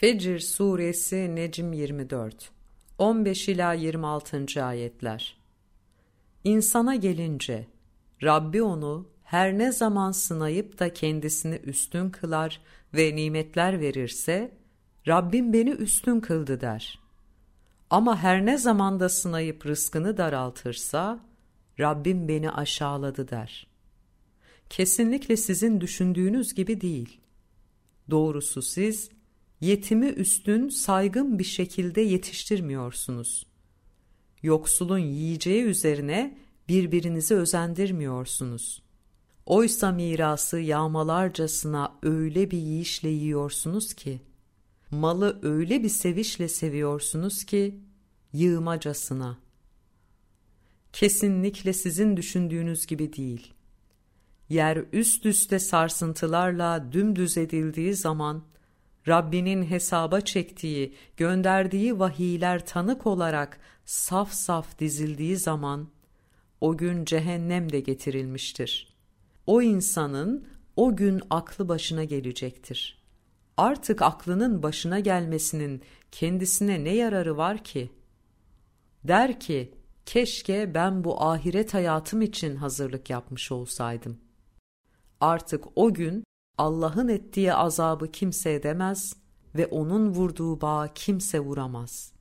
Fecr Suresi Necm 24 15 ila 26. ayetler. İnsana gelince Rabbi onu her ne zaman sınayıp da kendisini üstün kılar ve nimetler verirse Rabbim beni üstün kıldı der. Ama her ne zamanda sınayıp rızkını daraltırsa Rabbim beni aşağıladı der. Kesinlikle sizin düşündüğünüz gibi değil. Doğrusu siz yetimi üstün saygın bir şekilde yetiştirmiyorsunuz. Yoksulun yiyeceği üzerine birbirinizi özendirmiyorsunuz. Oysa mirası yağmalarcasına öyle bir yiyişle yiyorsunuz ki, malı öyle bir sevişle seviyorsunuz ki, yığmacasına. Kesinlikle sizin düşündüğünüz gibi değil. Yer üst üste sarsıntılarla dümdüz edildiği zaman, Rabbinin hesaba çektiği, gönderdiği vahiyler tanık olarak saf saf dizildiği zaman, o gün cehennem de getirilmiştir. O insanın o gün aklı başına gelecektir. Artık aklının başına gelmesinin kendisine ne yararı var ki? Der ki, keşke ben bu ahiret hayatım için hazırlık yapmış olsaydım. Artık o gün Allah'ın ettiği azabı kimse edemez ve onun vurduğu bağı kimse vuramaz.''